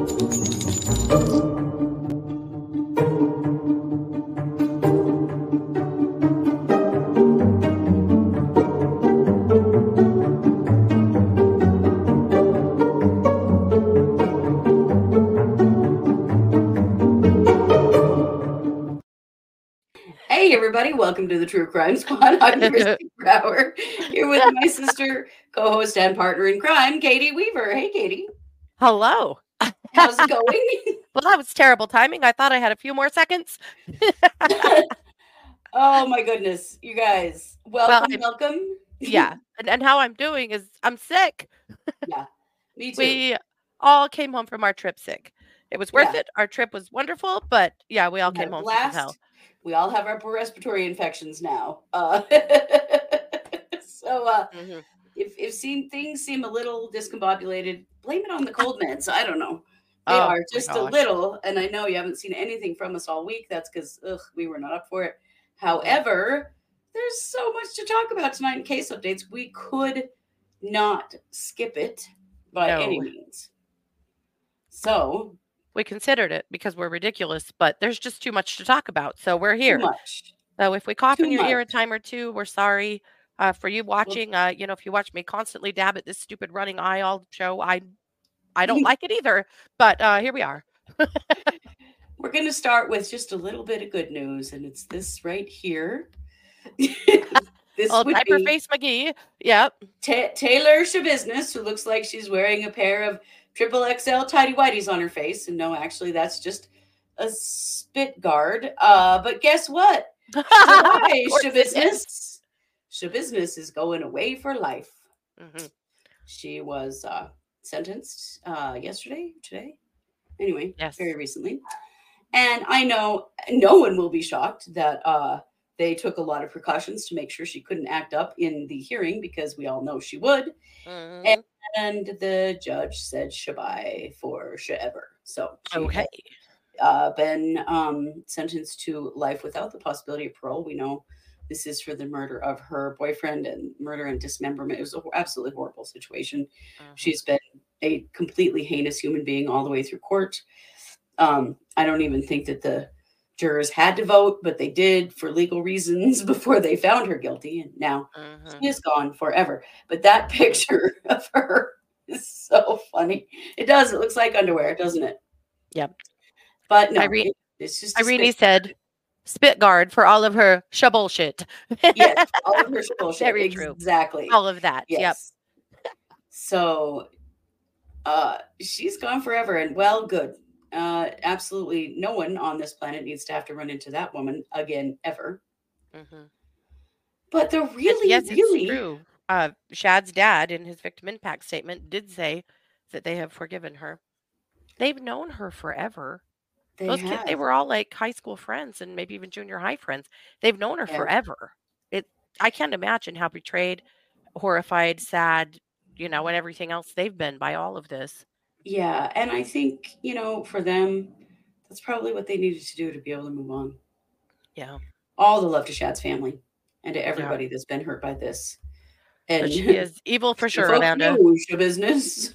Hey, everybody, welcome to the True Crime Squad. I'm Christy Brower here with my sister, co host, and partner in crime, Katie Weaver. Hey, Katie. Hello. How's it going? well, that was terrible timing. I thought I had a few more seconds. oh, my goodness. You guys, welcome, Well, welcome. yeah. And, and how I'm doing is I'm sick. Me too. We all came home from our trip sick. It was worth Yeah. it. Our trip was wonderful, but yeah, we all We came home sick as hell. We all have upper respiratory infections now. Uh, so, uh, Mhm. if if seem things seem a little discombobulated, blame it on the cold meds. I don't know. They Oh, are just a little, and I know you haven't seen anything from us all week. That's because we were not up for it. However, there's so much to talk about tonight in case updates. We could not skip it by any means. So We considered it because we're ridiculous, but there's just too much to talk about. So we're here. much. So if we cough Too in your ear a time or two, we're sorry. Uh, for you watching, uh, you know, if you watch me constantly dab at this stupid running eye all show, I, I don't like it either. But uh, here we are. We're going to start with just a little bit of good news, and it's this right here. this Old diaper face McGee. Yep. Ta Taylor Schabusiness, who looks like she's wearing a pair of triple XL tidy whities on her face. And no, actually, that's just a spit guard. Uh, but guess what? Hi, Of course it is. Schabusiness. Schabusiness is going away for life. Mhm. She was uh, sentenced uh, yesterday, today, anyway, Yes. very recently. And I know no one will be shocked that uh, they took a lot of precautions to make sure she couldn't act up in the hearing because we all know she would. Mhm. And the judge said shabai for forever. So Okay. uh, been um, sentenced to life without the possibility of parole. We know this is for the murder of her boyfriend and murder and dismemberment. It was an absolutely horrible situation. Mhm. She's been a completely heinous human being all the way through court. Um, I don't even think that the jurors had to vote, but they did for legal reasons before they found her guilty. And now Mhm. she is gone forever. But that picture of her is so funny. It does. It looks like underwear, doesn't it? Yep. But no, Irene- it- it's just Irene said, "Spit guard for all of her shabullshit." yes, all of her bullshit. Very true. Exactly. all of that. Yep. Yes. So uh she's gone forever and well good. Uh absolutely no one on this planet needs to have to run into that woman again ever. Mhm. But the really yes, really it's true. Uh, Shad's dad, in his victim impact statement, did say that they have forgiven her. They've known her forever. They Those kids, they were all like high school friends and maybe even junior high friends. They've known her Yeah. forever. It. I can't imagine how betrayed, horrified, sad, you know, and everything else they've been by all of this. Yeah, and I think, you know, for them that's probably what they needed to do to be able to move on. Yeah. All the love to Shad's family and to everybody that's been hurt by this. And But she is evil for sure, Amanda. business.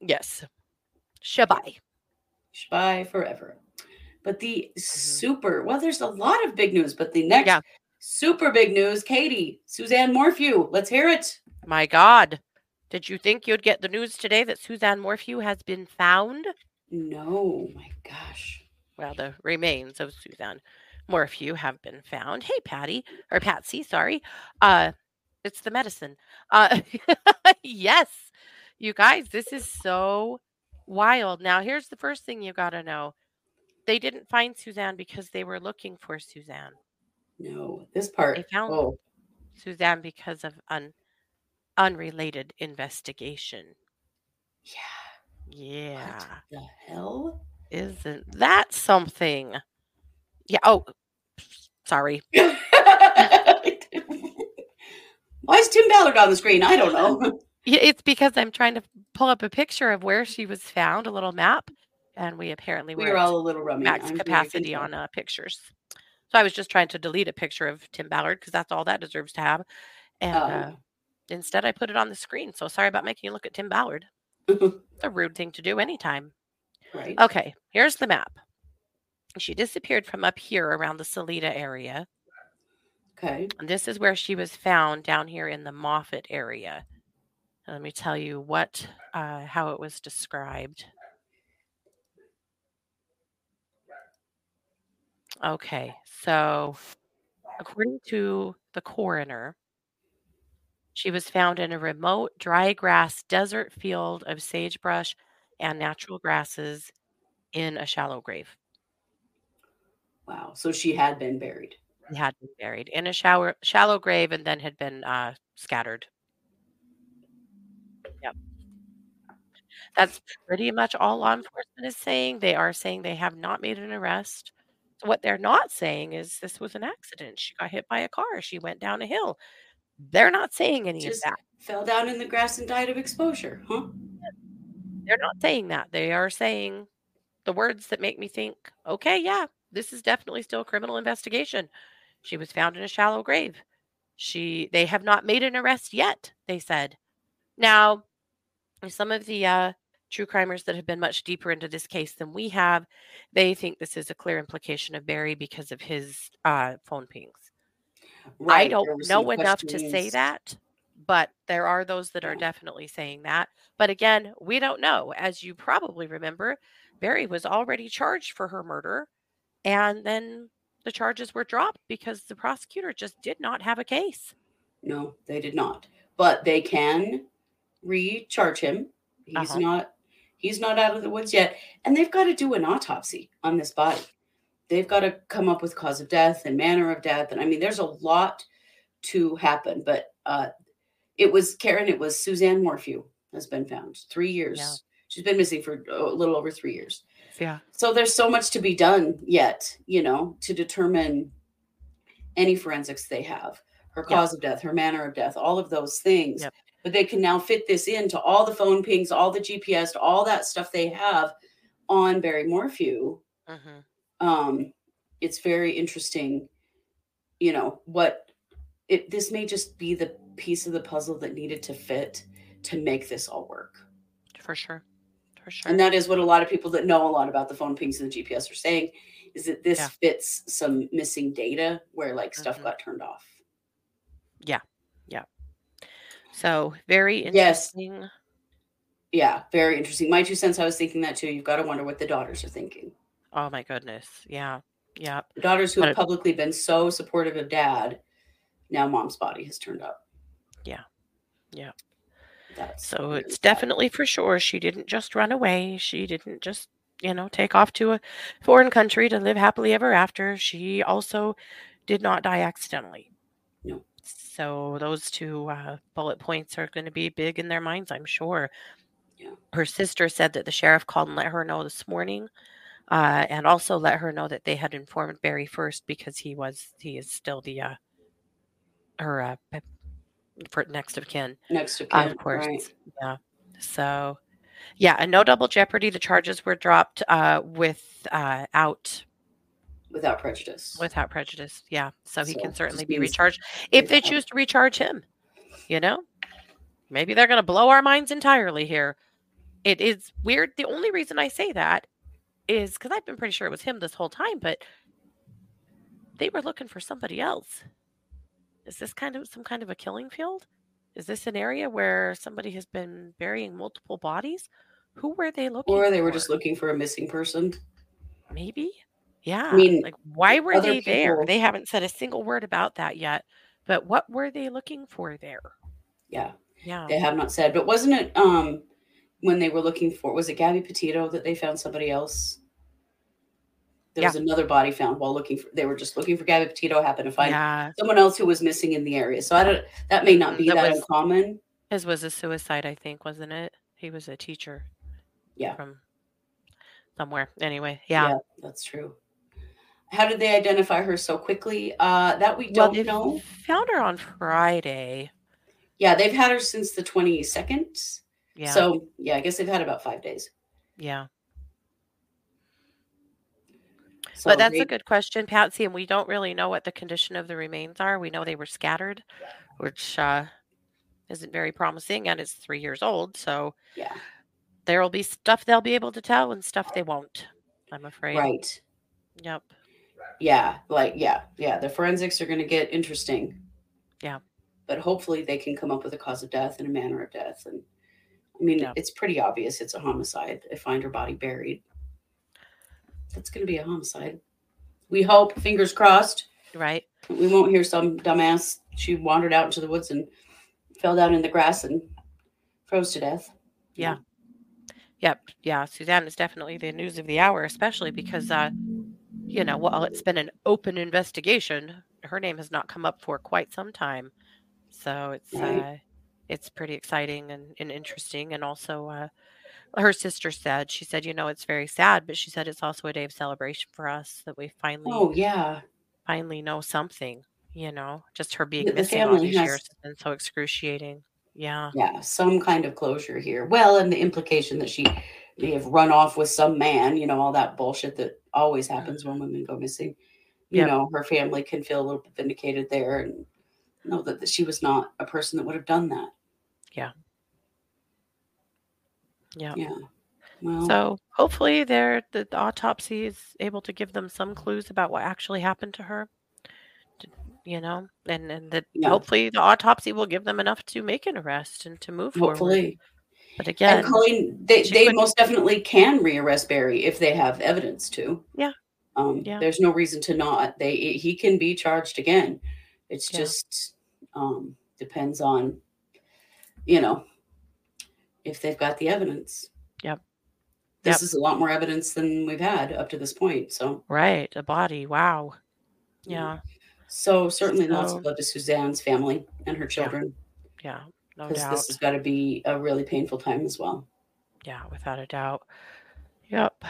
Yes. Shabai. Bye forever. But the super well, there's a lot of big news, but the next Yeah. super big news, Katie, Suzanne Morphew. Let's hear it. My God. Did you think you'd get the news today that Suzanne Morphew has been found? No, my gosh. Well, the remains of Suzanne Morphew have been found. Hey, Patty, or Patsy, sorry. Uh, it's the medicine. Uh, yes, you guys, this is so wild. Now, here's the first thing you got to know they didn't find Suzanne because they were looking for Suzanne. No, this part. They found oh, Suzanne because of an unrelated investigation. yeah. Yeah. What the hell? Isn't that something? Yeah. Oh, sorry. Why is Tim Ballard on the screen? I don't know. It's because I'm trying to pull up a picture of where she was found, a little map, and we apparently We were were all a little rummy. max I'm sure you can capacity on uh, pictures. So I was just trying to delete a picture of Tim Ballard because that's all that deserves to have, and Oh. uh, instead I put it on the screen. So sorry about making you look at Tim Ballard. It's a rude thing to do anytime. Right. Okay, here's the map. She disappeared from up here around the Salida area. Okay. And this is where she was found down here in the Moffat area. And let me tell you what uh, how it was described. Okay, so according to the coroner, she was found in a remote dry grass desert field of sagebrush and natural grasses in a shallow grave. Wow. So she had been buried. She had been buried in a shower, shallow grave and then had been uh, scattered. Yep. That's pretty much all law enforcement is saying. They are saying they have not made an arrest. What they're not saying is this was an accident. She got hit by a car. She went down a hill. They're not saying any Just of that. fell down in the grass and died of exposure, huh? They're not saying that. They are saying the words that make me think, okay, yeah, this is definitely still a criminal investigation. She was found in a shallow grave. She they have not made an arrest yet, they said. Now, some of the uh true crimers that have been much deeper into this case than we have, they think this is a clear implication of Barry because of his uh phone pings. I don't know enough to say that, but there are those that are definitely saying that. But again, we don't know. As you probably remember, Barry was already charged for her murder, and then the charges were dropped because the prosecutor just did not have a case. No, they did not. But they can recharge him. He's Uh-huh. not he's not out of the woods yet. And they've got to do an autopsy on this body. They've got to come up with cause of death and manner of death. And I mean, there's a lot to happen. But uh it was Karen, it was Suzanne Morphew has been found. Three years. Yeah. She's been missing for a little over three years. Yeah. So there's so much to be done yet, you know, to determine any forensics they have, her Yep. cause of death, her manner of death, all of those things. Yep. But they can now fit this into all the phone pings, all the GPS, all that stuff they have on Barry Morphew. hmm Um, it's very interesting, you know, what it this may just be the piece of the puzzle that needed to fit to make this all work. For sure. For sure. And that is what a lot of people that know a lot about the phone pings and the GPS are saying is that this Yeah. fits some missing data where like stuff Mhm. got turned off. So very interesting. Yes. Yeah, very interesting. My two cents, I was thinking that too. You've got to wonder what the daughters are thinking. Oh my goodness. Yeah. Yeah. The daughters who But have publicly been so supportive of dad, now mom's body has turned up. Yeah. Yeah. That's So really it's definitely for sure she didn't just run away. She didn't just, you know, take off to a foreign country to live happily ever after. She also did not die accidentally. No. So those two uh, bullet points are going to be big in their minds, I'm sure. Yeah. Her sister said that the sheriff called and let her know this morning, uh, and also let her know that they had informed Barry first because he was he is still the uh, her uh, for next of kin. next of kin, Of course. right? Yeah. So, yeah, and no double jeopardy. The charges were dropped uh, with uh, out Without prejudice. without prejudice. Yeah. So he So, can certainly be recharged if they choose to recharge him. You know, maybe they're going to blow our minds entirely here. It is weird. The only reason I say that is because I've been pretty sure it was him this whole time, but they were looking for somebody else. Is this kind of some kind of a killing field? Is this an area where somebody has been burying multiple bodies? Who were they looking or they were just looking for a missing person. Maybe. Yeah. I mean, like why were they there? people- They haven't said a single word about that yet. But what were they looking for there? Yeah, Yeah. they have not said. But wasn't it um when they were looking for was it Gabby Petito that they found somebody else? There was another body found while looking for they were just looking for Gabby Petito, happened to find Yeah. someone else who was missing in the area. So I don't that may not Mm, be that that was- uncommon. His was a suicide, I think, wasn't it? He was a teacher Yeah. from somewhere. Anyway, yeah. that's true. How did they identify her so quickly? Uh that we don't they know. found her on Friday. Yeah, they've had her since the 22nd. Yeah. So yeah, I guess they've had about five days. yeah. So but that's they- a good question, Patsy. And we don't really know what the condition of the remains are. We know they were scattered, which uh, isn't very promising, and it's three years old. So yeah. there will be stuff they'll be able to tell and stuff they won't. I'm afraid. Right. Yep. Yeah. Like, yeah. Yeah. The forensics are going to get interesting. Yeah. But hopefully they can come up with a cause of death and a manner of death. And I mean, Yeah. it's pretty obvious it's a homicide. They find her body buried. That's going to be a homicide. We hope, fingers crossed, Right. we won't hear some dumbass. She wandered out into the woods and fell down in the grass and froze to death. Yeah. Yep. Yeah. Suzanne is definitely the news of the hour, especially because, uh, you know, while it's been an open investigation, her name has not come up for quite some time. So it's uh, it's pretty exciting and, and interesting. And also, uh, her sister said, she said, you know, it's very sad, but she said it's also a day of celebration for us that we finally Oh, yeah. finally know something. You know, just her being The- missing all these has- years has been so excruciating. Yeah. Yeah. Some kind of closure here. Well, and the implication that she may have run off with some man, you know, all that bullshit that always happens when women go missing. You Yep. know, her family can feel a little bit vindicated there and know that, that she was not a person that would have done that. Yeah. Yeah. Well, So hopefully, they're, the, the autopsy is able to give them some clues about what actually happened to her. You know, and and that Yeah. hopefully the autopsy will give them enough to make an arrest and to move forward. But again, And Colleen, they, they most definitely can rearrest Barry if they have evidence to. Yeah. Um, Yeah. There's no reason to not. They he can be charged again. It's Yeah. just um, depends on, you know, if they've got the evidence. Yep. This Yep. is a lot more evidence than we've had up to this point. So, right, a body. Wow. Yeah. so certainly lots of love to Suzanne's family and her children Yeah. No because doubt. this has got to be a really painful time as well. Yeah, without a doubt. Yep.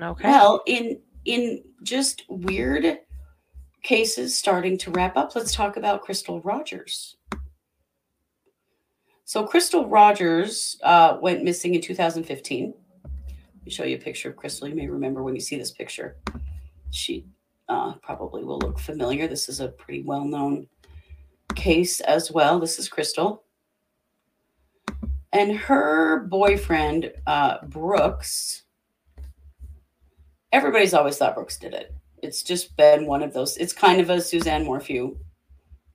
Okay. Well, in in just weird cases starting to wrap up, let's talk about Crystal Rogers. So Crystal Rogers uh, went missing in 2015. Let me show you a picture of Crystal. You may remember when you see this picture. She uh, probably will look familiar. This is a pretty well-known case as well. This is Crystal. And her boyfriend, uh, Brooks, everybody's always thought Brooks did it. It's just been one of those. It's kind of a Suzanne Morphew,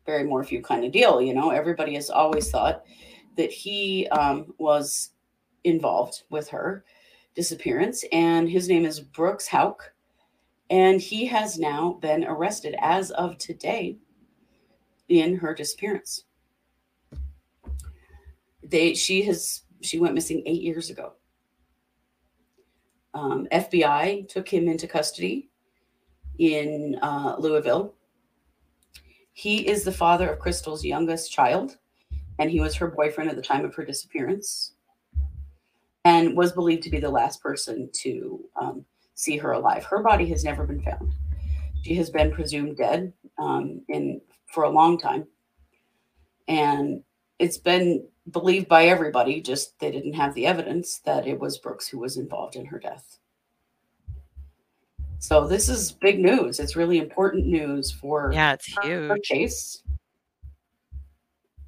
Barry Morphew kind of deal. You know, everybody has always thought that he um, was involved with her disappearance, and his name is Brooks Houck, and he has now been arrested as of today in her disappearance. They, she has, she went missing eight years ago. Um, FBI took him into custody in uh, Louisville. He is the father of Crystal's youngest child, and he was her boyfriend at the time of her disappearance, and was believed to be the last person to um, see her alive. Her body has never been found. She has been presumed dead um, in for a long time, and it's been believed by everybody. Just they didn't have the evidence that it was Brooks who was involved in her death. So this is big news. It's really important news for Yeah, it's her, her huge. case.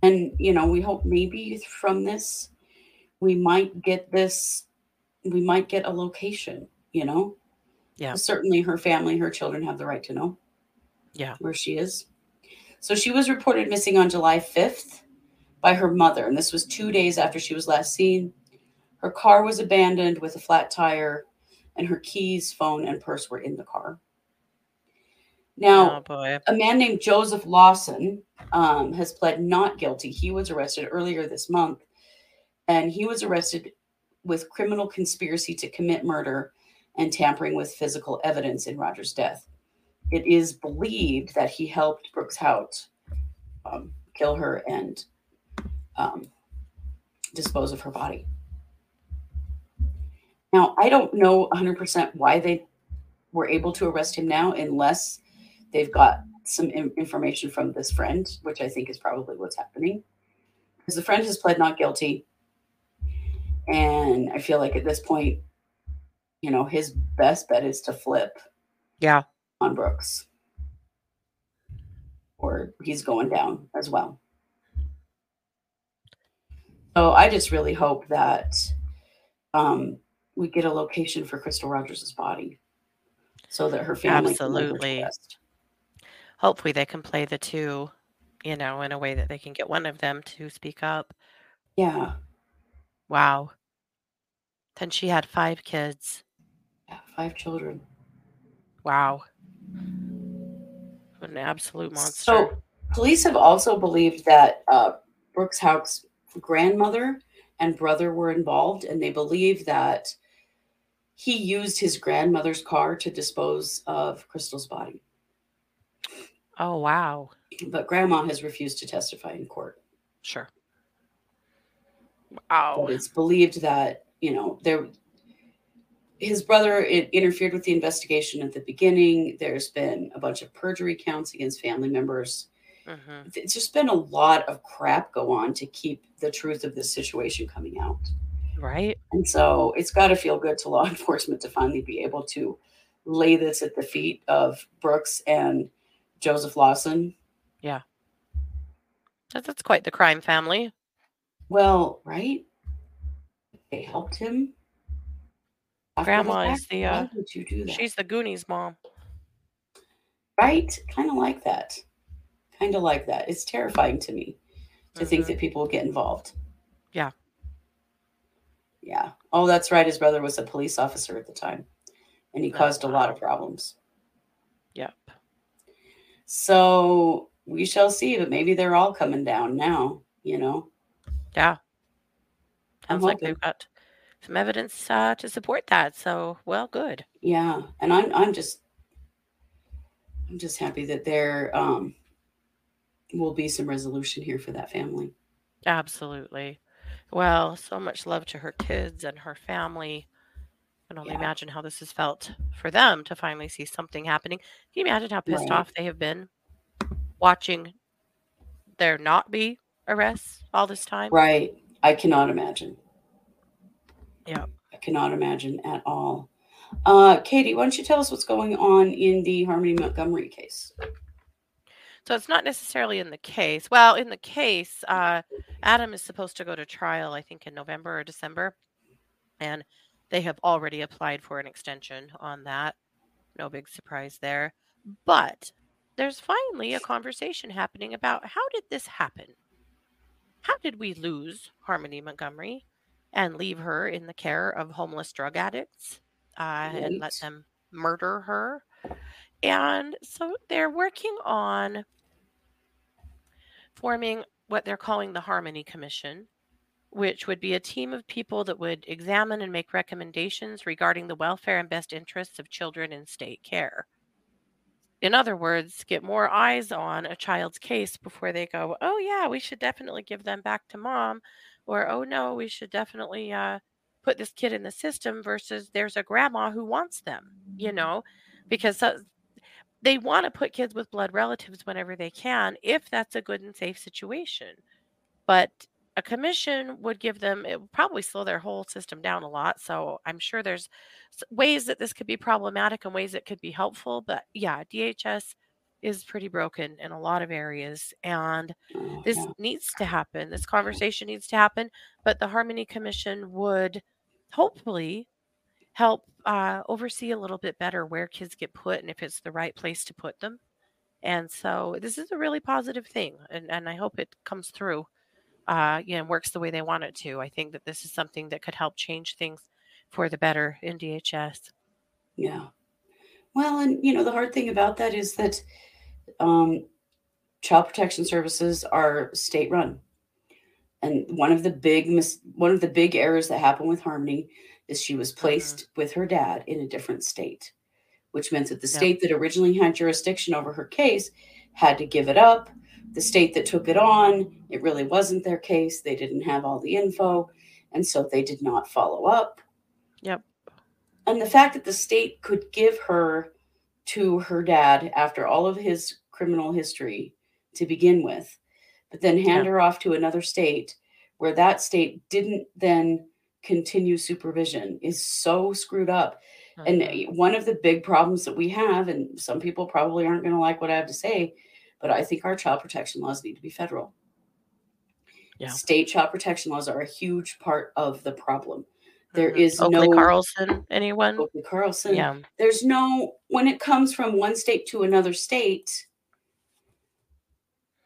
And you know, we hope maybe from this we might get this we might get a location, you know? Yeah. Certainly her family, her children have the right to know Yeah. where she is. So she was reported missing on July 5th by her mother, and this was two days after she was last seen. Her car was abandoned with a flat tire, and her keys, phone, and purse were in the car. Now, Oh a man named Joseph Lawson um, has pled not guilty. He was arrested earlier this month, and he was arrested with criminal conspiracy to commit murder and tampering with physical evidence in Roger's death. It is believed that he helped Brooks Houck um, kill her and um, dispose of her body. Now, I don't know 100% why they were able to arrest him now, unless they've got some in- information from this friend, which I think is probably what's happening. Because the friend has pled not guilty. And I feel like at this point, you know, his best bet is to flip Yeah. on Brooks. Or he's going down as well. So I just really hope that um, we get a location for Crystal Rogers' body so that her family Absolutely. Hopefully, they can play the two, you know, in a way that they can get one of them to speak up. Yeah, Wow. Then she had five kids. yeah, five children. Wow. An absolute monster. So police have also believed that uh, Brooks Houck's grandmother and brother were involved, and they believe that he used his grandmother's car to dispose of Crystal's body. oh, wow. But grandma has refused to testify in court. Sure. Wow. But it's believed that you know there. His brother it interfered with the investigation at the beginning. There's been a bunch of perjury counts against family members. Hmm It's just been a lot of crap go on to keep the truth of this situation coming out. Right? And so it's got to feel good to law enforcement to finally be able to lay this at the feet of Brooks and Joseph Lawson. That- That's quite the crime family. Well, right? They helped him. after the Grandma is the, uh, you do that? She's the Goonies mom. right. Kind of like that. Kind of like that. It's terrifying to me to think Mhm. that people get involved. Yeah. Yeah. Oh, that's right. His brother was a police officer at the time, and he Oh, caused a lot of problems. Yep. So we shall see, but maybe they're all coming down now, you know? Yeah. Sounds like they've got some evidence uh, to support that. So, well, good. Yeah. And I'm I'm just I'm just happy that there um will be some resolution here for that family. Absolutely. Well, so much love to her kids and her family. I can only Yeah. imagine how this has felt for them to finally see something happening. Can you imagine how pissed Right. off they have been watching there not be arrests all this time? Right. I cannot imagine. Yeah. I cannot imagine at all. Uh Katie, why don't you tell us what's going on in the Harmony Montgomery case? So it's not necessarily in the case. Well, in the case, uh, Adam is supposed to go to trial, I think, in November or December. And they have already applied for an extension on that. No big surprise there. But there's finally a conversation happening about how did this happen? How did we lose Harmony Montgomery and leave her in the care of homeless drug addicts uh, and let them murder her? And so they're working on forming what they're calling the Harmony Commission, which would be a team of people that would examine and make recommendations regarding the welfare and best interests of children in state care. In other words, get more eyes on a child's case before they go, oh, yeah, we should definitely give them back to mom, or oh, no, we should definitely uh, put this kid in the system versus there's a grandma who wants them, you know, because they want to put kids with blood relatives whenever they can if that's a good and safe situation. But a commission would give them it would probably slow their whole system down a lot so i'm sure there's ways that this could be problematic and ways that could be helpful but yeah dhs is pretty broken in a lot of areas and Oh, this needs to happen this conversation needs to happen but the harmony commission would hopefully help uh, oversee a little bit better where kids get put and if it's the right place to put them and so this is a really positive thing and, and i hope it comes through uh, you know works the way they want it to i think that this is something that could help change things for the better in dhs Yeah. Well, and you know, the hard thing about that is that um, child protection services are state run. And one of the big mis- one of the big errors that happened with Harmony is she was mm-hmm. placed with her dad in a different state, which meant that the state that originally had jurisdiction over her case had to give it up. The state that took it on, it really wasn't their case. They didn't have all the info, and so they did not follow up. Yep. And the fact that the state could give her to her dad after all of his criminal history to begin with, but then hand Yeah. her off to another state where that state didn't then continue supervision is so screwed up. And Mhm. one of the big problems that we have, and some people probably aren't going to like what I have to say, but I think our child protection laws need to be federal. Yeah. State child protection laws are a huge part of the problem. There Mhm. is Oakley no Carlson. Anyone? Oakley Carlson. Yeah. There's no when it comes from one state to another state,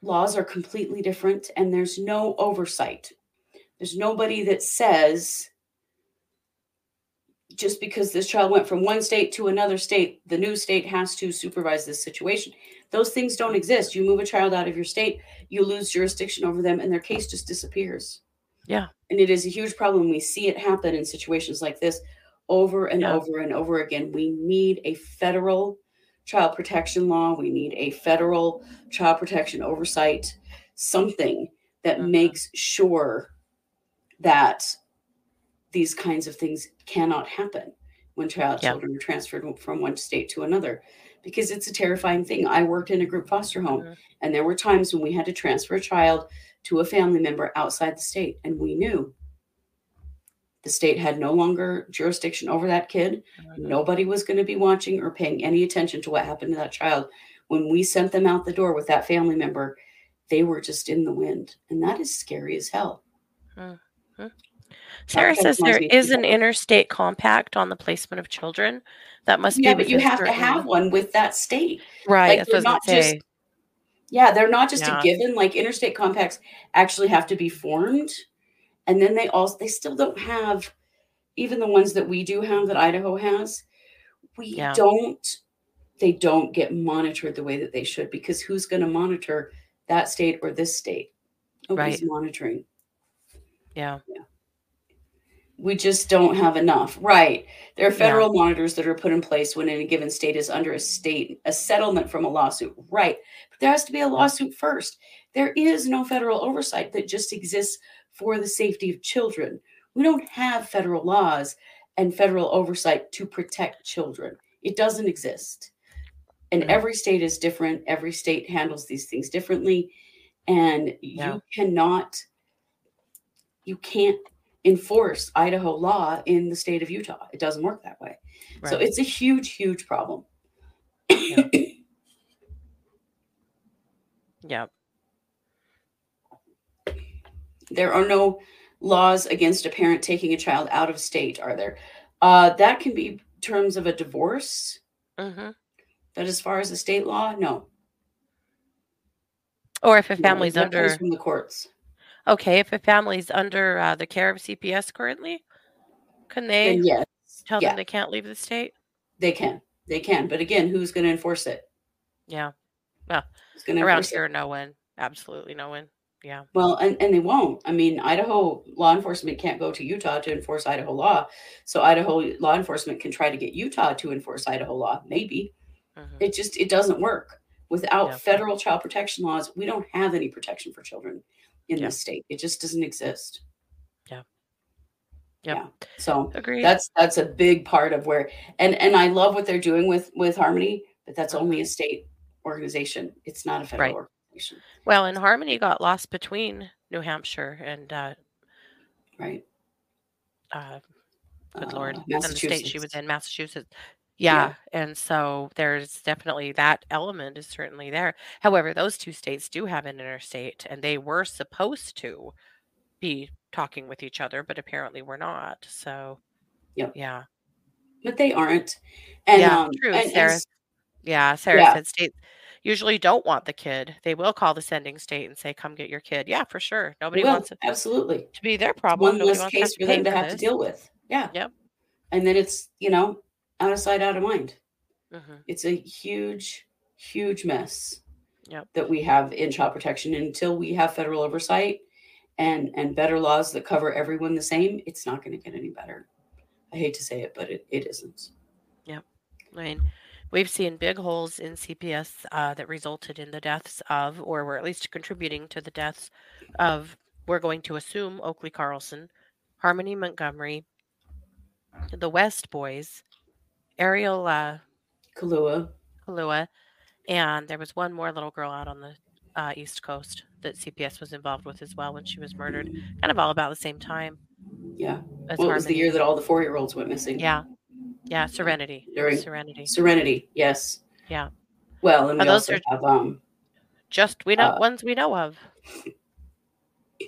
laws are completely different and there's no oversight. There's nobody that says just because this child went from one state to another state, the new state has to supervise this situation. Those things don't exist. You move a child out of your state, you lose jurisdiction over them, and their case just disappears. Yeah. And it is a huge problem. We see it happen in situations like this over and Yeah. over and over again. We need a federal child protection law. We need a federal child protection oversight, something that Mhm. makes sure that these kinds of things cannot happen when child Yeah. children are transferred from one state to another because it's a terrifying thing. I worked in a group foster home Mhm. and there were times when we had to transfer a child to a family member outside the state and we knew the state had no longer jurisdiction over that kid. Mhm. Nobody was going to be watching or paying any attention to what happened to that child. When we sent them out the door with that family member, they were just in the wind. And that is scary as hell. Sarah Child says there protection laws is need to an interstate compact on the placement of children. That must Yeah, be but you because have to have one with that state. right. like, that's they're what not was just say. Yeah, they're not just Yeah. a given. Like interstate compacts actually have to be formed. And then they also they still don't have even the ones that we do have that Idaho has. We Yeah. don't they don't get monitored the way that they should because who's going to monitor that state or this state? Nobody's monitoring. Yeah. We just don't have enough. Right. There are Yeah. federal monitors that are put in place when any given state is under a state, a settlement from a lawsuit. Right. But there has to be a lawsuit first. There is no federal oversight that just exists for the safety of children. We don't have federal laws and federal oversight to protect children. It doesn't exist. And Right. every state is different. Every state handles these things differently. And Yeah. you cannot, you can't enforce Idaho law in the state of Utah. It doesn't work that way. So it's a huge, huge problem. Yeah. yeah. there are no laws against a parent taking a child out of state, are there? Uh, that can be terms of a divorce. hmm But as far as the state law, no. Or if a family's comes under from the courts. Okay, if a family's under uh, the care of CPS currently, can they Then yes, tell yeah. them they can't leave the state? they can. They can. But again, who's going to enforce it? Yeah. To Around enforce it? here, no one. Absolutely no one. Yeah. Well, and, and they won't. I mean, Idaho law enforcement can't go to Utah to enforce Idaho law. So Idaho law enforcement can try to get Utah to enforce Idaho law, maybe. hmm It just it doesn't work. Without Yeah. federal child protection laws, we don't have any protection for children in Yeah. this state. It just doesn't exist. Yeah. Yep. Yeah. So Agreed. that's that's a big part of where and and I love what they're doing with with Harmony, but that's only a state organization. It's not a federal Right. organization, well, and Harmony got lost between New Hampshire and uh, right? uh, good Uh, lord, and the state she was in, Massachusetts. Yeah. Yeah, and so there's definitely that element is certainly there. However, those two states do have an interstate, and they were supposed to be talking with each other, but apparently we're not. So, Yep. yeah, But they aren't. And yeah, um true. and, and Sarah, s- yeah, Sarah Yeah. said states usually don't want the kid. They will call the sending state and say, "Come get your kid." Yeah, for sure. Nobody will, wants it absolutely. to be their problem. One Nobody less case for them to have to deal with. Yeah. Yep. And then it's, you know, out of sight, out of mind. hmm It's a huge, huge mess Yep. that we have in child protection. Until we have federal oversight and and better laws that cover everyone the same, it's not going to get any better. I hate to say it, but it, it isn't. Yep. I mean, we've seen big holes in CPS uh, that resulted in the deaths of, or were at least contributing to the deaths of, we're going to assume Oakley Carlson, Harmony Montgomery, the West Boys, Ariel uh, Kahlua. Kalua, and there was one more little girl out on the uh, East Coast that CPS was involved with as well when she was murdered, kind of all about the same time Yeah. as What was the year that all the four year olds went missing? Yeah, yeah, Serenity, During- Serenity. Serenity. Yes. Yeah. Well, and Oh, we those also are- have um Just we know Uh, ones we know of.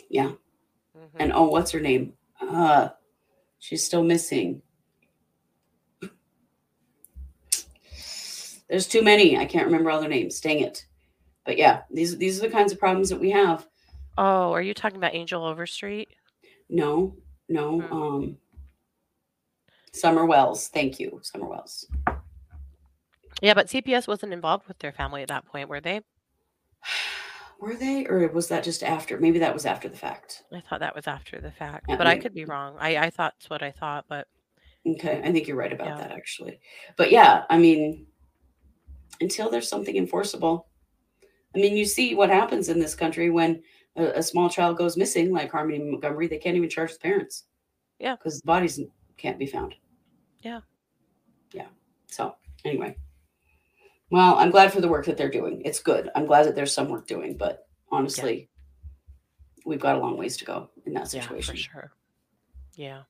yeah. Mhm. And oh, what's her name? Uh She's still missing. There's too many. I can't remember all their names. Dang it. But yeah, these these are the kinds of problems that we have. Oh, are you talking about Angel Overstreet? No, no. Hmm. Um Summer Wells. Thank you, Summer Wells. Yeah, but CPS wasn't involved with their family at that point, were they? Were they, or was that just after? Maybe that was after the fact. I thought that was after the fact, Yeah, but I could be wrong. I, I thought it's what I thought, but Okay, I think you're right about Yeah. that actually. But yeah, I mean, until there's something enforceable, I mean, you see what happens in this country when a, a small child goes missing, like Harmony Montgomery. They can't even charge the parents. Yeah. because the bodies can't be found. Yeah. Yeah. So anyway, well, I'm glad for the work that they're doing. It's good. I'm glad that there's some work doing, but honestly, we've got a long ways to go in that situation. yeah, for sure. Yeah.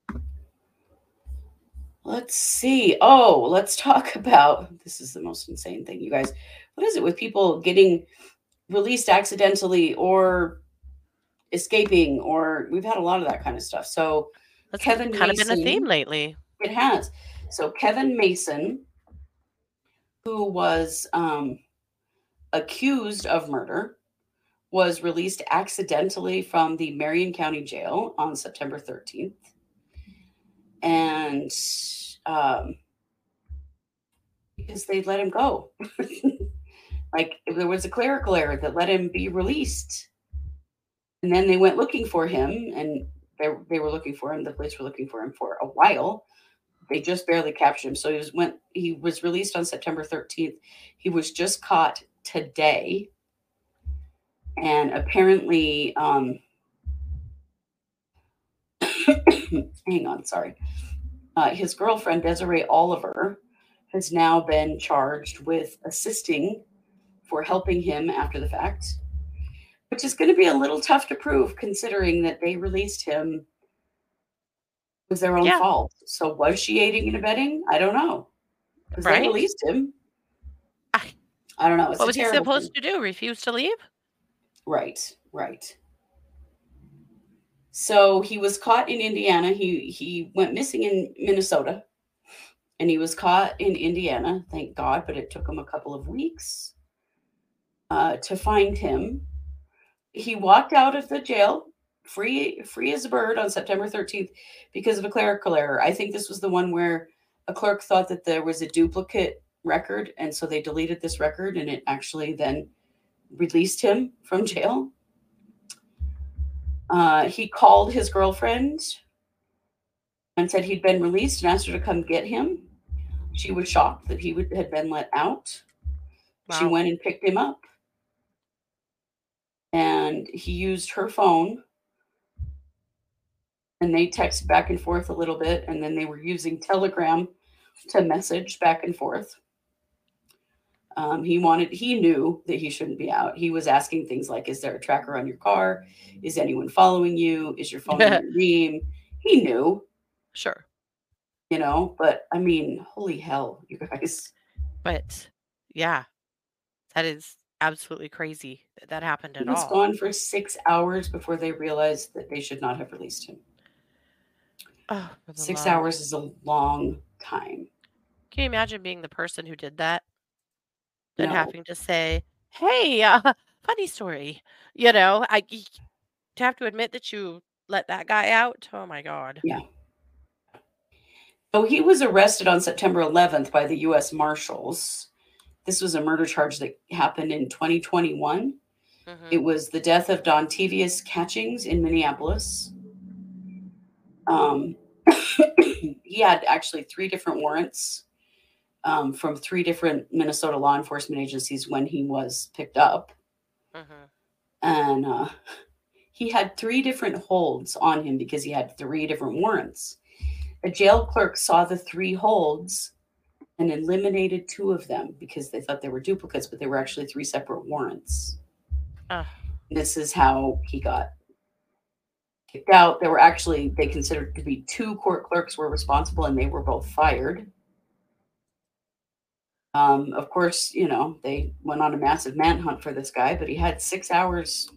Let's see. Oh, let's talk about this is the most insane thing, you guys. What is it with people getting released accidentally or escaping or we've had a lot of that kind of stuff. So That's Kevin kind of been a theme Mason- lately. it has. So Kevin Mason, who was um, accused of murder, was released accidentally from the Marion County Jail on September 13th. And um, because they let him go. like there was a clerical error that let him be released. And then they went looking for him and they, they were looking for him. The police were looking for him for a while they just barely captured him. So he was went he was released on September 13th. He was just caught today. And apparently um hang on, sorry. Uh, his girlfriend Desiree Oliver has now been charged with assisting for helping him after the fact, which is going to be a little tough to prove considering that they released him it was their own Yeah. fault. So was she aiding and abetting? I don't know. Because Right. they released him. I- I don't know. It's what was he supposed thing. to do? Refuse to leave? Right, right. So he was caught in Indiana. He he went missing in Minnesota, and he was caught in Indiana. Thank God, but it took him a couple of weeks uh, to find him. He walked out of the jail free free as a bird on September 13th because of a clerical error. I think this was the one where a clerk thought that there was a duplicate record, and so they deleted this record, and it actually then released him from jail. Uh, he called his girlfriend and said he'd been released and asked her to come get him. She was shocked that he would, had been let out. She went and picked him up. And he used her phone. And they texted back and forth a little bit. And then they were using Telegram to message back and forth. Um, he wanted, he knew that he shouldn't be out. He was asking things like, Is there a tracker on your car? Is anyone following you? Is your phone in your name? He knew, Sure. you know, but I mean, holy hell, you guys. But yeah, that is absolutely crazy that that happened He at was all. gone for six hours before they realized that they should not have released him. Oh, for the Six love. hours is a long time. Can you imagine being the person who did that? Then No. having to say, "Hey, uh, funny story," you know, I to have to admit that you let that guy out. Oh my god. So he was arrested on September 11th by the U.S. Marshals. This was a murder charge that happened in 2021. Mhm. It was the death of Don Tevius Catchings in Minneapolis. Um, he had actually three different warrants um, from three different Minnesota law enforcement agencies when he was picked up. Mhm. And uh, he had three different holds on him because he had three different warrants. A jail clerk saw the three holds and eliminated two of them because they thought they were duplicates, but they were actually three separate warrants. Ugh. This is how he got kicked out. There were actually, they considered to be two court clerks were responsible and they were both fired. Um, of course, you know, they went on a massive manhunt for this guy, but he had six hours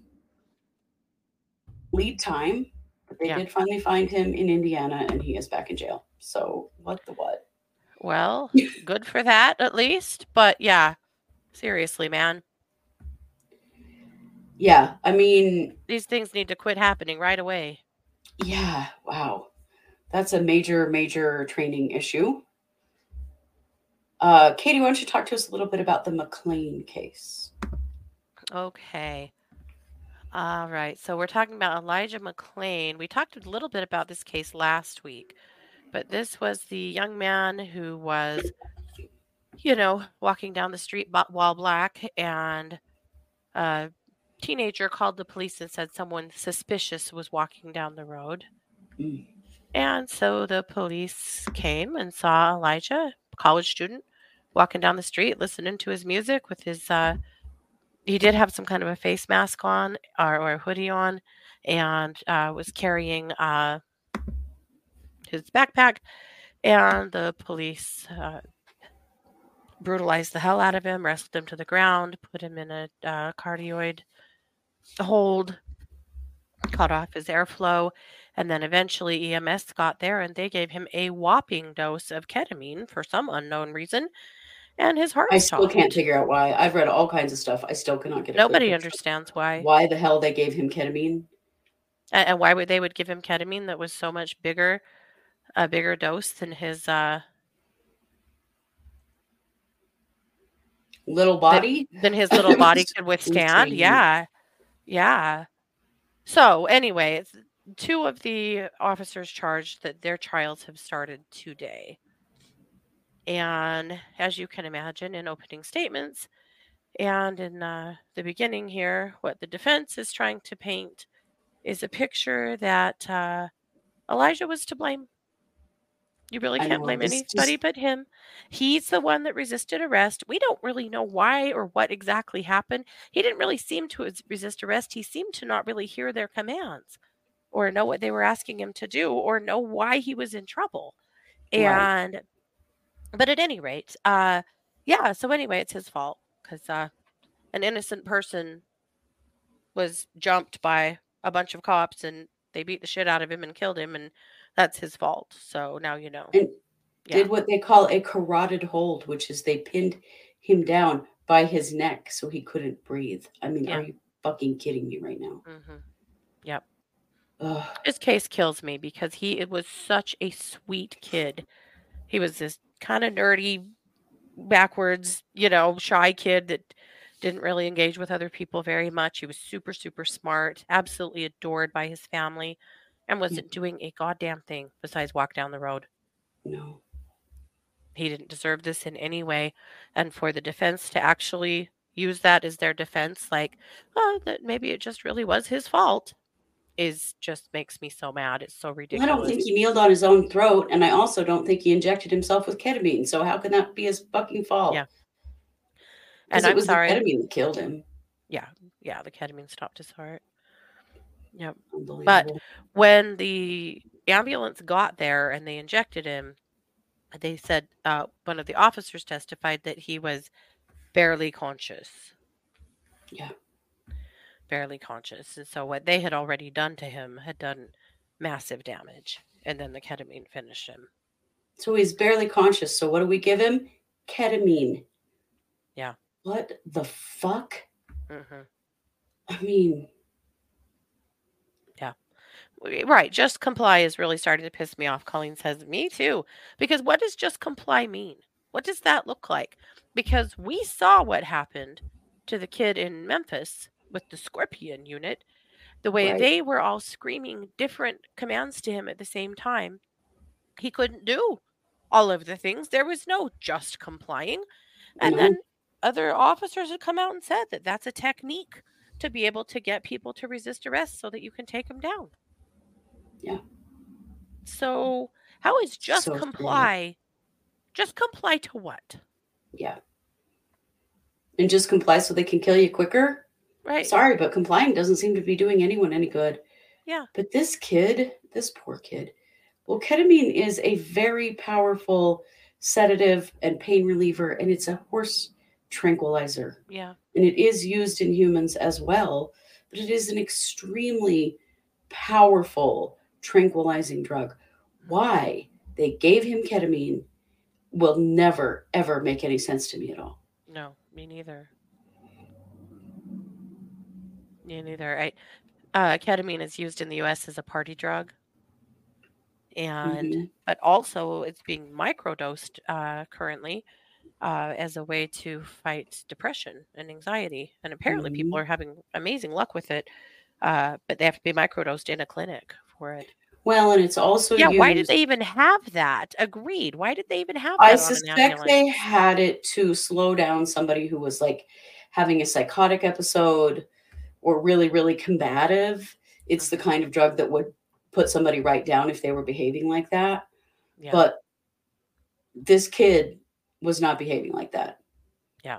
lead time But They Yeah. did finally find him in Indiana and he is back in jail. So what the what? Well, good for that at least. But yeah, seriously, man, Yeah, I mean, these things need to quit happening right away. yeah, wow. That's a major, major training issue. Uh, Katie, why don't you talk to us a little bit about the McClain case? Okay. All right. So we're talking about Elijah McClain. We talked a little bit about this case last week, but this was the young man who was, you know, walking down the street while black, and a teenager called the police and said someone suspicious was walking down the road. Mm. And so the police came and saw Elijah, a college student, walking down the street, listening to his music with his uh, he did have some kind of a face mask on or, or a hoodie on and uh, was carrying uh, his backpack and the police uh, brutalized the hell out of him wrestled him to the ground put him in a uh, carotid hold cut off his airflow and then eventually ems got there and they gave him a whopping dose of ketamine for some unknown reason and his heart I still stopped. can't figure out why. I've read all kinds of stuff. I still cannot get nobody understands why why the hell they gave him ketamine. A- And why would they would give him ketamine that was so much bigger, a bigger dose than his uh Little body. than his little body could withstand? Yeah, yeah. So anyway, two of the officers charged that their trials have started today, and as you can imagine, in opening statements and in uh, the beginning here, what the defense is trying to paint is a picture that uh, Elijah was to blame. You really can't know, blame anybody just- but him. He's the one that resisted arrest. We don't really know why or what exactly happened. He didn't really seem to resist arrest. He seemed to not really hear their commands or know what they were asking him to do or know why he was in trouble. Right. But at any rate, uh yeah, so anyway, it's his fault cuz uh an innocent person was jumped by a bunch of cops and they beat the shit out of him and killed him and that's his fault. So now you know. And Yeah. did what they call a carotid hold, which is they pinned him down by his neck so he couldn't breathe. I mean, Yeah. are you fucking kidding me right now? Mm-hmm. Yep. Ugh. His case kills me because he it was such a sweet kid. He was this kind of nerdy, backwards, you know, shy kid that didn't really engage with other people very much. He was super, super smart, absolutely adored by his family, and hmm. wasn't doing a goddamn thing besides walk down the road. No. He didn't deserve this in any way. And for the defense to actually use that as their defense, like, oh, that maybe it just really was his fault, is just makes me so mad. It's so ridiculous. I don't think he kneeled on his own throat, and I also don't think he injected himself with ketamine. So how can that be his fucking fault? Yeah. And it I'm was sorry. the ketamine that killed him. yeah, yeah, the ketamine stopped his heart. Yep. But When the ambulance got there and they injected him, they said uh, one of the officers testified that he was barely conscious. Yeah. Barely conscious. And so what they had already done to him had done massive damage. And then the ketamine finished him. So he's barely conscious. So what do we give him? Ketamine. Yeah. What the fuck? hmm I mean, yeah. Right. Just comply is really starting to piss me off. Colleen says, Me too. Because what does just comply mean? What does that look like? Because we saw what happened to the kid in Memphis with the Scorpion unit, the way Right. they were all screaming different commands to him at the same time. He couldn't do all of the things. There was no just complying. And No. then other officers had come out and said that that's a technique to be able to get people to resist arrest so that you can take them down. Yeah. So, how is just So comply? Just comply to what? yeah. And just comply so they can kill you quicker. Right. Sorry, but complying doesn't seem to be doing anyone any good. Yeah. But this kid, this poor kid, well, ketamine is a very powerful sedative and pain reliever, and it's a horse tranquilizer. Yeah. And it is used in humans as well, but it is an extremely powerful tranquilizing drug. Why they gave him ketamine will never, ever make any sense to me at all. No, me neither. Me neither. I, uh, ketamine is used in the U.S. as a party drug, and Mhm. but also it's being microdosed uh, currently uh, as a way to fight depression and anxiety. And apparently, people Mhm. are having amazing luck with it, uh, but they have to be microdosed in a clinic for it. Well, and it's also Yeah, why did they even have that? Agreed. Why did they even have I suspect they had it to slow down somebody who was like having a psychotic episode or really, really combative. It's the Mhm. kind of drug that would put somebody right down if they were behaving like that. Yeah. But this kid was not behaving like that. Yeah.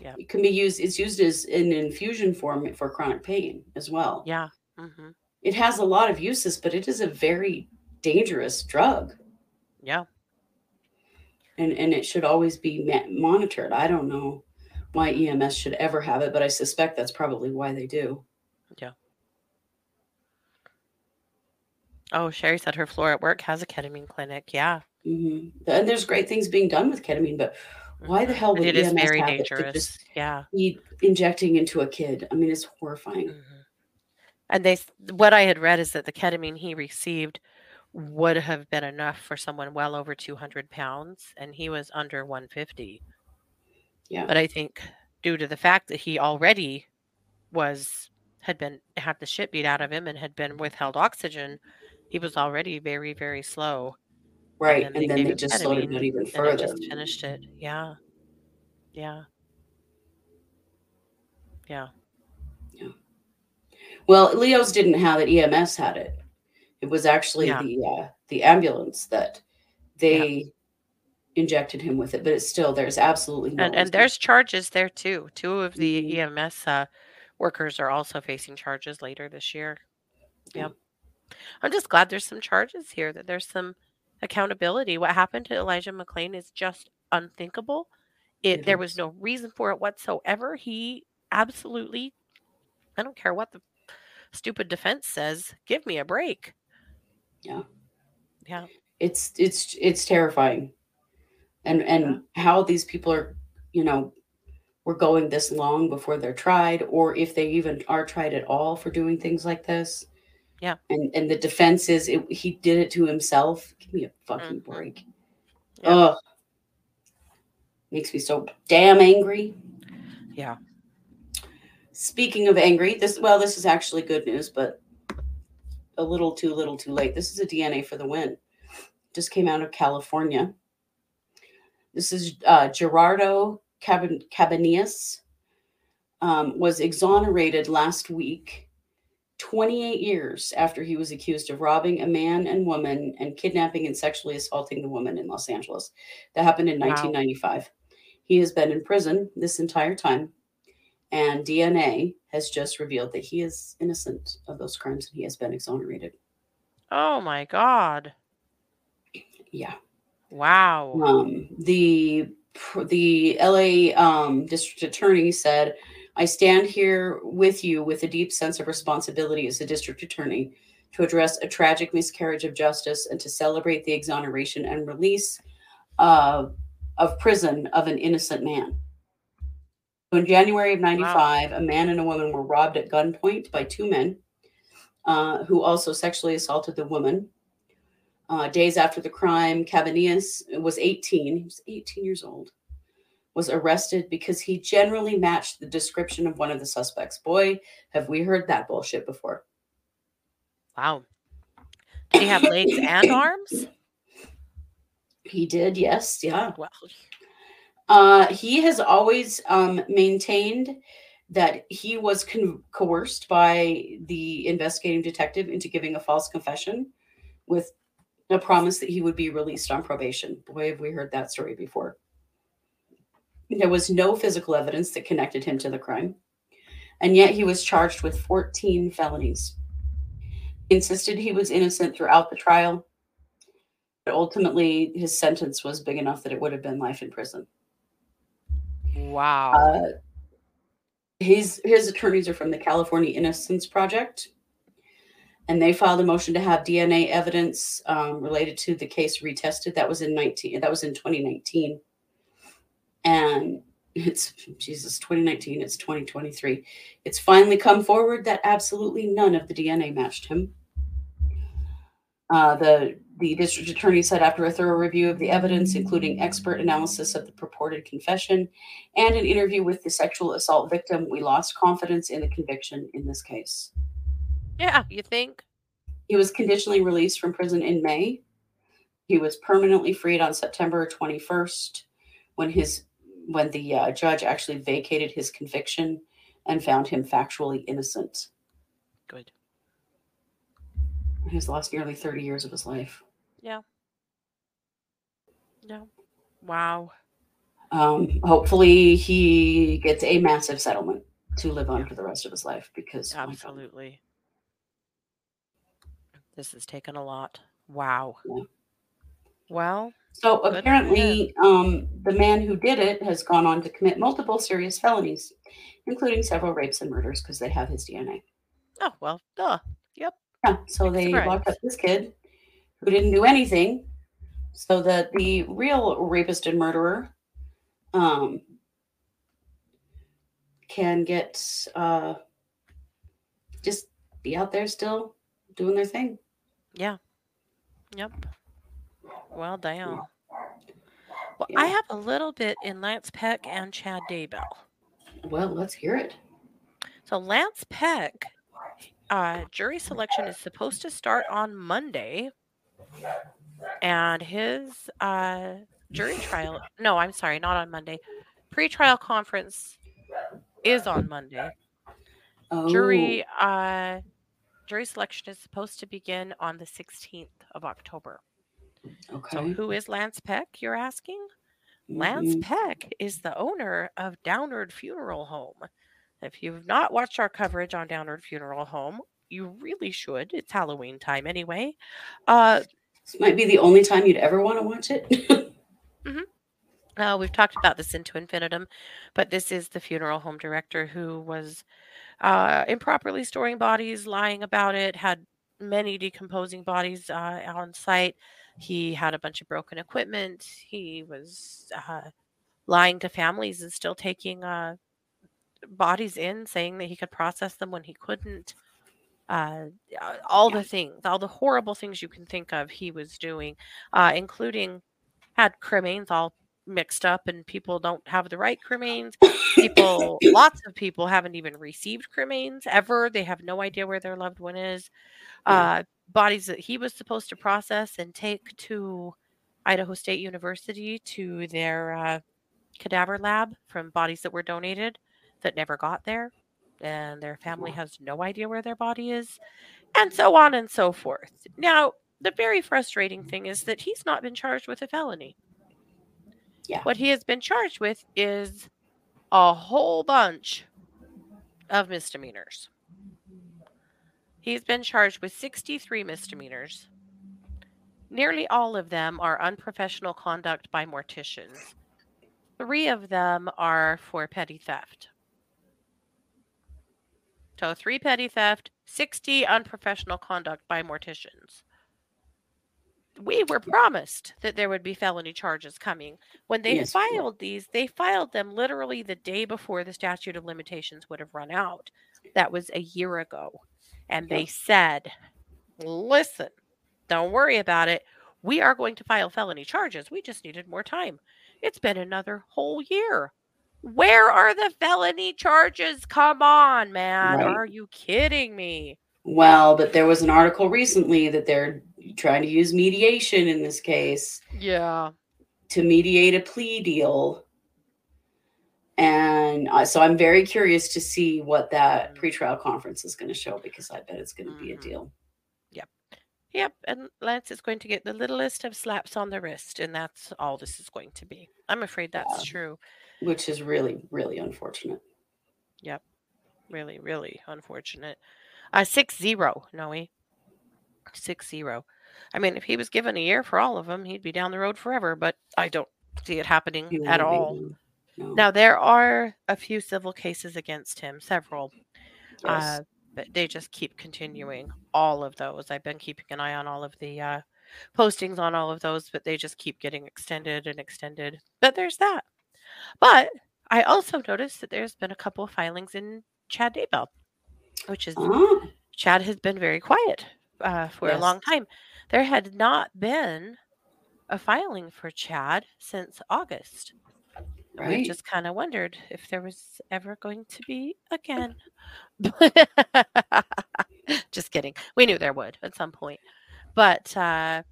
Yeah. It can be used, it's used as an infusion form for chronic pain as well. yeah. hmm It has a lot of uses, but it is a very dangerous drug. Yeah. and and it should always be monitored. I don't know why EMS should ever have it, but I suspect that's probably why they do. Yeah. Oh, Sherry said her floor at work has a ketamine clinic. Yeah. hmm And there's great things being done with ketamine, but why the Mhm. hell would it is EMS very have it dangerous. just Yeah. be injecting into a kid? I mean, it's horrifying. Mhm. And they, what I had read is that the ketamine he received would have been enough for someone well over 200 pounds, and he was under 150. Yeah. But I think due to the fact that he already was had been had the shit beat out of him and had been withheld oxygen, he was already very very slow. Right. then And they then they just slowed ketamine, down even And further. just finished it. Yeah. Yeah. Yeah. Yeah. Well, LEOs didn't have it. EMS had it. It was actually Yeah. the uh, the ambulance that they injected him with it. But it's still there's absolutely no And and there's charges there too. Two of the Mhm. EMS uh, workers are also facing charges later this year. Yeah. Yep. I'm just glad there's some charges here, that there's some accountability. What happened to Elijah McClain is just unthinkable. It It there was no reason for it whatsoever. He absolutely I don't care what the stupid defense says. Give me a break. Yeah. Yeah. it's it's it's terrifying and and how these people are you know were going this long before they're tried or if they even are tried at all for doing things like this Yeah. and and the defense is it, he did it to himself give me a fucking Mhm. break Yeah. Ugh. makes me so damn angry Yeah. speaking of angry this well this is actually good news but a little too little too late this is a dna for the win just came out of california this is uh, gerardo Caban- cabanillas um, was exonerated last week 28 years after he was accused of robbing a man and woman and kidnapping and sexually assaulting the woman in los angeles that happened in Wow. 1995 he has been in prison this entire time and DNA has just revealed that he is innocent of those crimes and he has been exonerated. Oh my god. Yeah. Wow. Um, the the LA um, district attorney said, "I stand here with you with a deep sense of responsibility as a district attorney to address a tragic miscarriage of justice and to celebrate the exoneration and release uh, of prison of an innocent man." So in January of 95, a man and a woman were robbed at gunpoint by two men uh, who also sexually assaulted the woman. Uh, days after the crime, Cabanillas was 18. He was 18 years old. Was arrested because he generally matched the description of one of the suspects. Boy, have we heard that bullshit before. Wow. Did he have legs and arms? He did, yes, yeah. Well, Uh, he has always um, maintained that he was con- coerced by the investigating detective into giving a false confession with a promise that he would be released on probation. Boy, have we heard that story before. There was no physical evidence that connected him to the crime, and yet he was charged with 14 felonies. He insisted he was innocent throughout the trial, but ultimately his sentence was big enough that it would have been life in prison. wow. Uh, his his attorneys are from the California Innocence Project, and they filed a motion to have DNA evidence um, related to the case retested. That was in 19. That was in 2019, and it's Jesus 2019. It's 2023. It's finally come forward that absolutely none of the DNA matched him. Uh, the the district attorney said after a thorough review of the evidence, including expert analysis of the purported confession and an interview with the sexual assault victim, we lost confidence in the conviction in this case. Yeah, you think? He was conditionally released from prison in May. He was permanently freed on September 21st when his when the uh, judge actually vacated his conviction and found him factually innocent. Good. He's lost nearly 30 years of his life. Yeah. Yeah. Wow. Um, hopefully, he gets a massive settlement to live on for the rest of his life because God. Absolutely. This has taken a lot. Wow. Yeah. Well, So Good for him. apparently, um, the man who did it has gone on to commit multiple serious felonies, including several rapes and murders, because they have his DNA. oh well, duh. Yep. Yeah, so they surprise. locked up this kid who didn't do anything, so that the real rapist and murderer um, can get uh, just be out there still doing their thing. Yeah. Yep. Well, damn. Well, I Yeah. have a little bit in Lance Peck and Chad Daybell. Well, let's hear it. So Lance Peck, uh, jury selection is supposed to start on Monday, and his uh, jury trial. No, I'm sorry, not on Monday. Pre-trial conference is on Monday. Oh, Jury uh, jury selection is supposed to begin on the 16th of October. okay. So who is Lance Peck? You're asking. Lance Mhm. Peck is the owner of Downard Funeral Home. If you've not watched our coverage on Downard Funeral Home, you really should. It's Halloween time anyway. Uh, This might be the only time you'd ever want to watch it. uh, we've talked about this into infinitum, but this is the funeral home director who was uh, improperly storing bodies, lying about it, had many decomposing bodies uh, on site. He had a bunch of broken equipment. He was uh, lying to families and still taking uh, bodies in, saying that he could process them when he couldn't. Uh, all the things, all the horrible things you can think of, he was doing, uh, including had cremains all mixed up, and people don't have the right cremains. People, lots of people haven't even received cremains ever. They have no idea where their loved one is. Uh, bodies that he was supposed to process and take to Idaho State University to their uh, cadaver lab from bodies that were donated that never got there. And their family has no idea where their body is, and so on and so forth. Now, the very frustrating thing is that he's not been charged with a felony. Yeah. What he has been charged with is a whole bunch of misdemeanors. He's been charged with 63 misdemeanors. Nearly all of them are unprofessional conduct by morticians. Three of them are for petty theft. So, three petty theft, 60 unprofessional conduct by morticians. We were promised that there would be felony charges coming. When they Yes, filed these, they filed them literally the day before the statute of limitations would have run out. That was a year ago. And they said, listen, don't worry about it. We are going to file felony charges. We just needed more time. It's been another whole year. Where are the felony charges? Come on, man. Right. Are you kidding me? Well, but there was an article recently that they're trying to use mediation in this case Yeah. to mediate a plea deal. And uh, so I'm very curious to see what that Mm. pretrial conference is going to show because I bet it's going to be a Mhm. deal. Yep. Yep. And Lance is going to get the littlest of slaps on the wrist, and that's all this is going to be. I'm afraid that's Yeah. true. Which is really, really unfortunate. Yep. Really, really unfortunate. Uh six zero, Noe. Six zero. I mean, if he was given a year for all of them, he'd be down the road forever, but I don't see it happening at all. no. No. Now there are a few civil cases against him, several. Yes. Uh, but they just keep continuing all of those. I've been keeping an eye on all of the uh, postings on all of those, but they just keep getting extended and extended. But there's that. But I also noticed that there's been a couple of filings in Chad Daybell, which is Oh, Chad has been very quiet uh, for a long time. There had not been a filing for Chad since August. We just kind of wondered if there was ever going to be again. just kidding. We knew there would at some point. But uh,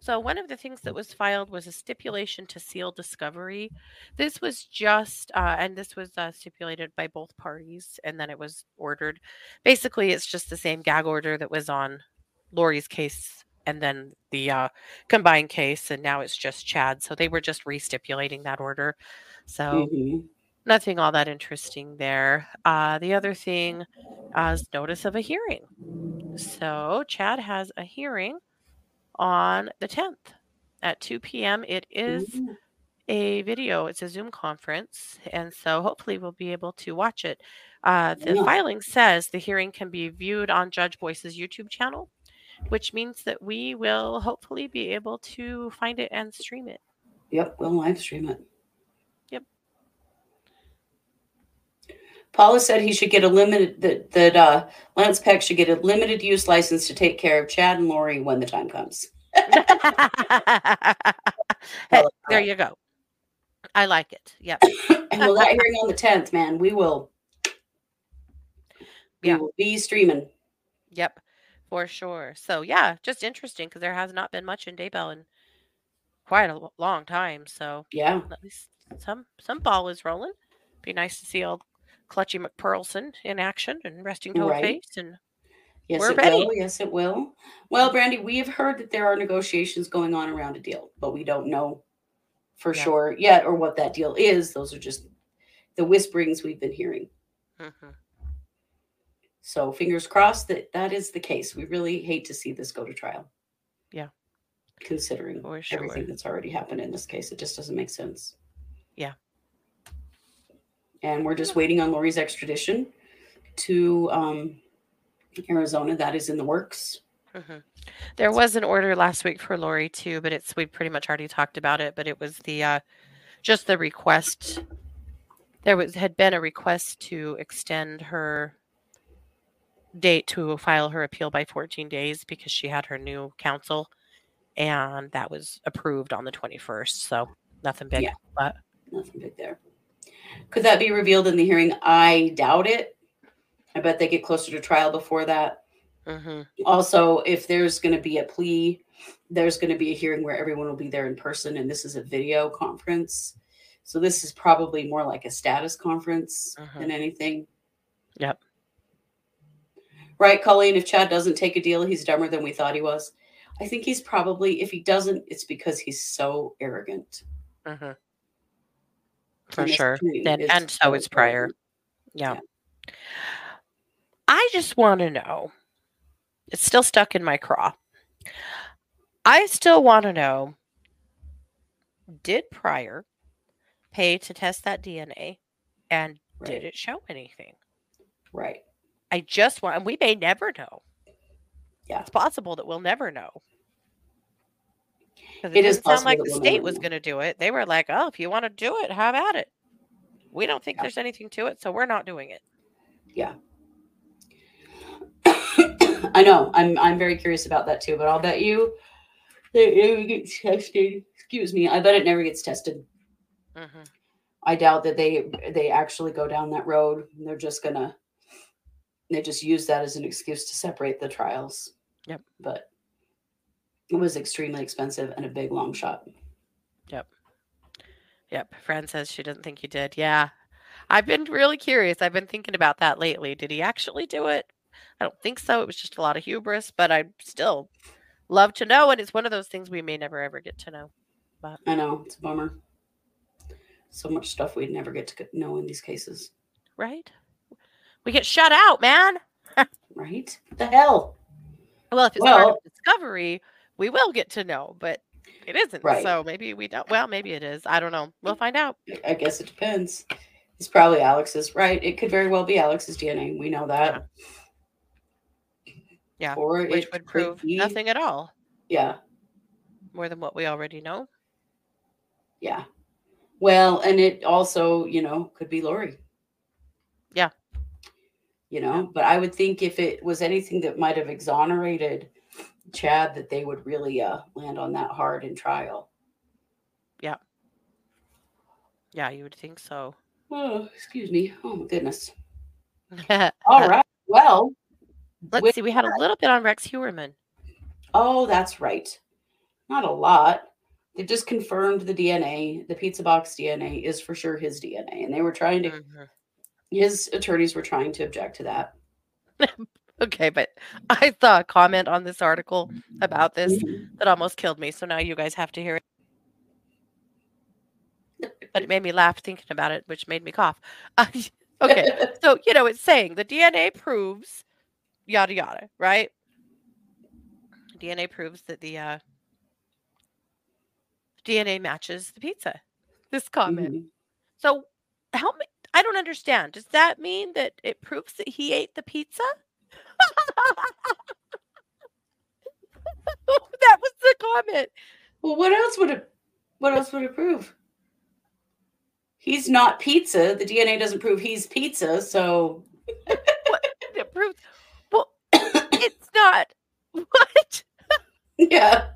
so one of the things that was filed was a stipulation to seal discovery. This was just, uh, and this was uh, stipulated by both parties, and then it was ordered. Basically, it's just the same gag order that was on Lori's case and then the uh, combined case, and now it's just Chad. So they were just restipulating that order. So Mhm. nothing all that interesting there. Uh, the other thing uh, is notice of a hearing. So Chad has a hearing on the 10th at 2 p.m. It is Ooh. a video, it's a Zoom conference. And so hopefully we'll be able to watch it. Uh, the Yeah. filing says the hearing can be viewed on Judge Boyce's YouTube channel, which means that we will hopefully be able to find it and stream it. Yep, we'll live stream it. Yep. Paula said he should get a limited that that uh, Lance Peck should get a limited use license to take care of Chad and Lori when the time comes. Hey, there you go. I like it. Yep. well, that hearing on the tenth, man, we will. We Yeah. will be streaming. Yep, for sure. So yeah, just interesting because there has not been much in Daybell in quite a lo- long time. So Yeah, at least some some ball is rolling. Be nice to see old Clutchy McPurlson in action and resting toad Right. face. And yes, We're it ready. will. Yes, it will. Well, Brandy, we have heard that there are negotiations going on around a deal, but we don't know for Yeah. sure yet or what that deal is. Those are just the whisperings we've been hearing. Mhm. So fingers crossed that that is the case. We really hate to see this go to trial. Yeah. Considering sure. everything that's already happened in this case, it just doesn't make sense. Yeah. And we're just waiting on Lori's extradition to um, Arizona. That is in the works. Mhm. There was an order last week for Lori too, but it's we pretty much already talked about it. But it was the uh, just the request. There was had been a request to extend her date to file her appeal by 14 days because she had her new counsel, and that was approved on the 21st. So nothing big. Yeah. But Nothing big there. Could that be revealed in the hearing? I doubt it. I bet they get closer to trial before that. mhm. Also, if there's going to be a plea, there's going to be a hearing where everyone will be there in person, and this is a video conference. So this is probably more like a status conference Mhm. than anything. Yep. Right, Colleen? If Chad doesn't take a deal, he's dumber than we thought he was. I think he's probably, if he doesn't, it's because he's so arrogant. Mhm. for sure. And and so is prior. Yeah. Yeah. I just want to know. It's still stuck in my craw. I still want to know did Prior pay to test that DNA and did it show anything? Right. I just want, and we may never know. Yeah. It's possible that we'll never know. It is didn't sound like the state was going to do it. They were like, oh, if you want to do it, how about it. We don't think Yeah. there's anything to it, so we're not doing it. Yeah. I know. I'm I'm very curious about that too, but I'll bet you it never gets tested. Excuse me. I bet it never gets tested. hmm I doubt that they they actually go down that road. They're just gonna they just use that as an excuse to separate the trials. Yep. But it was extremely expensive and a big long shot. Yep. Yep. Fran says she doesn't think he did. Yeah. I've been really curious. I've been thinking about that lately. Did he actually do it? I don't think so. It was just a lot of hubris, but I still love to know. And it's one of those things we may never ever get to know. But I know it's a bummer. So much stuff we'd never get to know in these cases, Right? We get shut out, man. right? What the hell? Well, if it's part of discovery, we will get to know, but it isn't. Right. So maybe we don't. Well, maybe it is. I don't know. We'll find out. I guess it depends. It's probably Alex's, right? It could very well be Alex's DNA. We know that. Yeah, or which it would prove be- nothing at all Yeah, more than what we already know. yeah. Well, and it also, you know, could be Lori. Yeah. You know, but I would think if it was anything that might have exonerated Chad, that they would really uh, land on that hard in trial. Yeah, Yeah, you would think so. Oh, excuse me. Oh my goodness. All right. Well, let's see. We had a little bit on Rex Heuermann. Oh, that's right. Not a lot. They just confirmed the DNA. The pizza box DNA is for sure his DNA, and they were trying to. Mhm. His attorneys were trying to object to that. Okay, but I saw a comment on this article about this Mhm. that almost killed me. So now you guys have to hear it. But it made me laugh thinking about it, which made me cough. okay, so you know, it's saying the DNA proves yada yada, right? DNA proves that the uh, DNA matches the pizza. This comment. Mhm. So, how ma- I don't understand. Does that mean that it proves that he ate the pizza? that was the comment. Well, what else would it? What else would it prove? He's not pizza. The DNA doesn't prove he's pizza. So what, It proves. Well, it's not. What? yeah,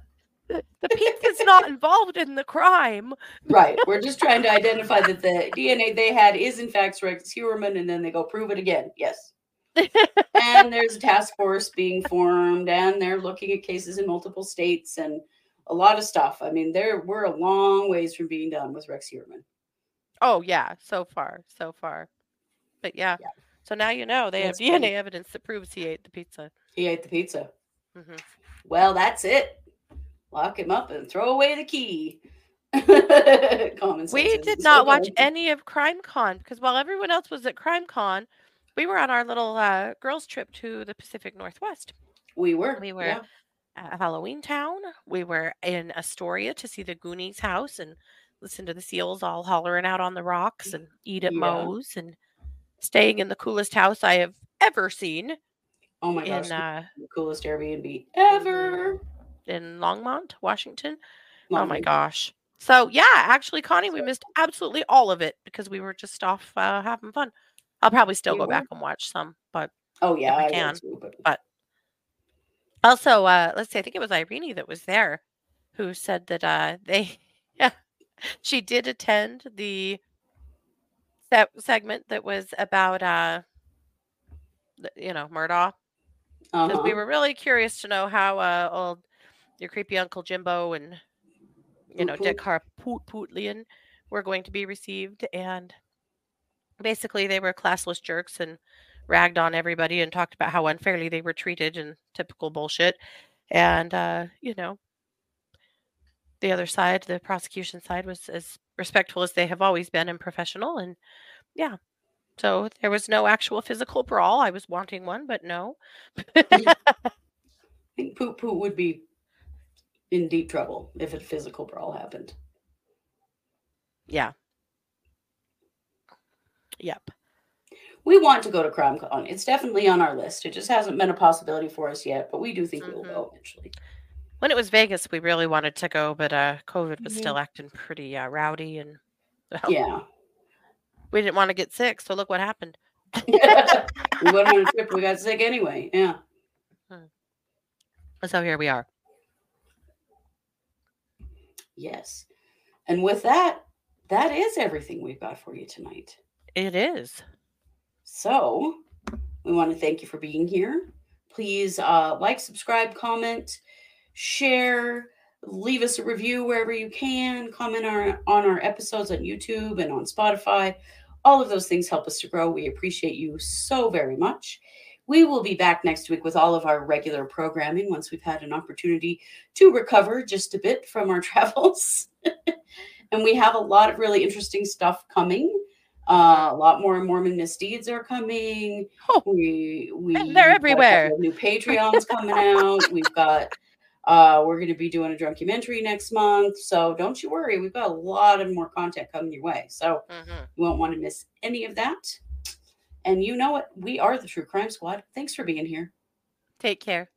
The, pizza's not involved in the crime. right. We're just trying to identify that the DNA they had is in fact Rex Heuermann, and then they go prove it again. Yes. and there's a task force being formed and they're looking at cases in multiple states and a lot of stuff i mean there we're a long ways from being done with rex Heuermann. Oh yeah, so far, so far. But yeah. Yeah. So now you know they That's have DNA great. evidence that proves he ate the pizza. he ate the pizza hmm well that's it lock him up and throw away the key Common sense We did so not watch any of Crime Con because while everyone else was at Crime Con, we were on our little uh, girls' trip to the Pacific Northwest. we were We were yeah. at Halloween Town. We were in Astoria to see the Goonies house and listen to the seals all hollering out on the rocks and eat at Yeah. Moe's and staying in the coolest house I have ever seen oh my gosh in uh, the coolest airbnb ever in Longmont, Washington. Oh my gosh. So yeah, actually, Connie, we missed absolutely all of it because we were just off uh, having fun. I'll probably still We go were. back and watch some, but oh yeah i can, too, but also, uh, let's see, I think it was Irene that was there who said that uh, they, yeah, she did attend the se- segment that was about, uh, the- you know, Murdaugh because uh-huh. we were really curious to know how uh, old your creepy uncle Jimbo and you know Poot Dick Harpootlian were going to be received, and basically they were classless jerks and ragged on everybody and talked about how unfairly they were treated and typical bullshit. And uh, you know, the other side, the prosecution side, was as respectful as they have always been and professional. And yeah, so there was no actual physical brawl. I was wanting one, but no. I think Poot Poot would be in deep trouble if a physical brawl happened. Yeah. Yep. We want to go to crime CrimeCon. It's definitely on our list. It just hasn't been a possibility for us yet, but we do think we'll Mhm. go eventually. When it was Vegas, we really wanted to go, but uh, COVID was Mhm. still acting pretty uh, rowdy, and well, Yeah. we didn't want to get sick. So look what happened. we went on a trip. We got sick anyway. Yeah. So here we are. Yes. And with that, that is everything we've got for you tonight. It is. So we want to thank you for being here. Please uh, like, subscribe, comment, share, leave us a review wherever you can, comment our, on our episodes on YouTube and on Spotify. All of those things help us to grow. We appreciate you so very much. We will be back next week with all of our regular programming once we've had an opportunity to recover just a bit from our travels. and we have a lot of really interesting stuff coming. Uh, a lot more Mormon misdeeds are coming. Oh, we we they're everywhere. New Patreons coming out. We've got uh we're going to be doing a documentary next month. So don't you worry, we've got a lot of more content coming your way. So mhm. you won't want to miss any of that. And you know what? We are the True Crime Squad. Thanks for being here. Take care.